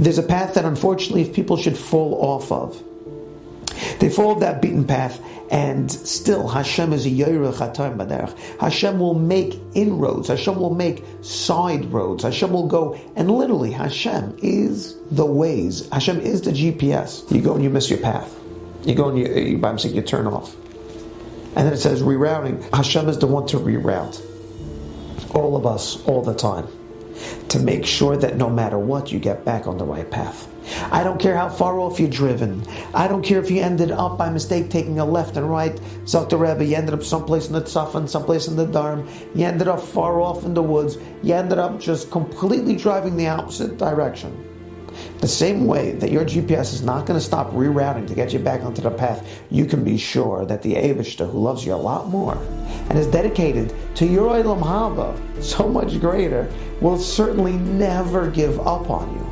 There's a path that unfortunately if people should fall off of, they fall off that beaten path, and still Hashem is a Yoyrech Hatar Baderech. Hashem will make inroads. Hashem will make side roads. Hashem will go, and literally Hashem is the ways. Hashem is the GPS. You go and you miss your path. You go and you, you by mistake you turn off. And then it says rerouting. Hashem is the one to reroute. All of us, all the time. To make sure that no matter what, you get back on the right path. I don't care how far off you're driven. I don't care if you ended up by mistake taking a left and right. Dr. Rebbe, you ended up someplace in the Tzafan, someplace in the Darom. You ended up far off in the woods. You ended up just completely driving the opposite direction. The same way that your GPS is not going to stop rerouting to get you back onto the path, you can be sure that the Aibishter, who loves you a lot more and is dedicated to your Olam Haba so much greater, will certainly never give up on you.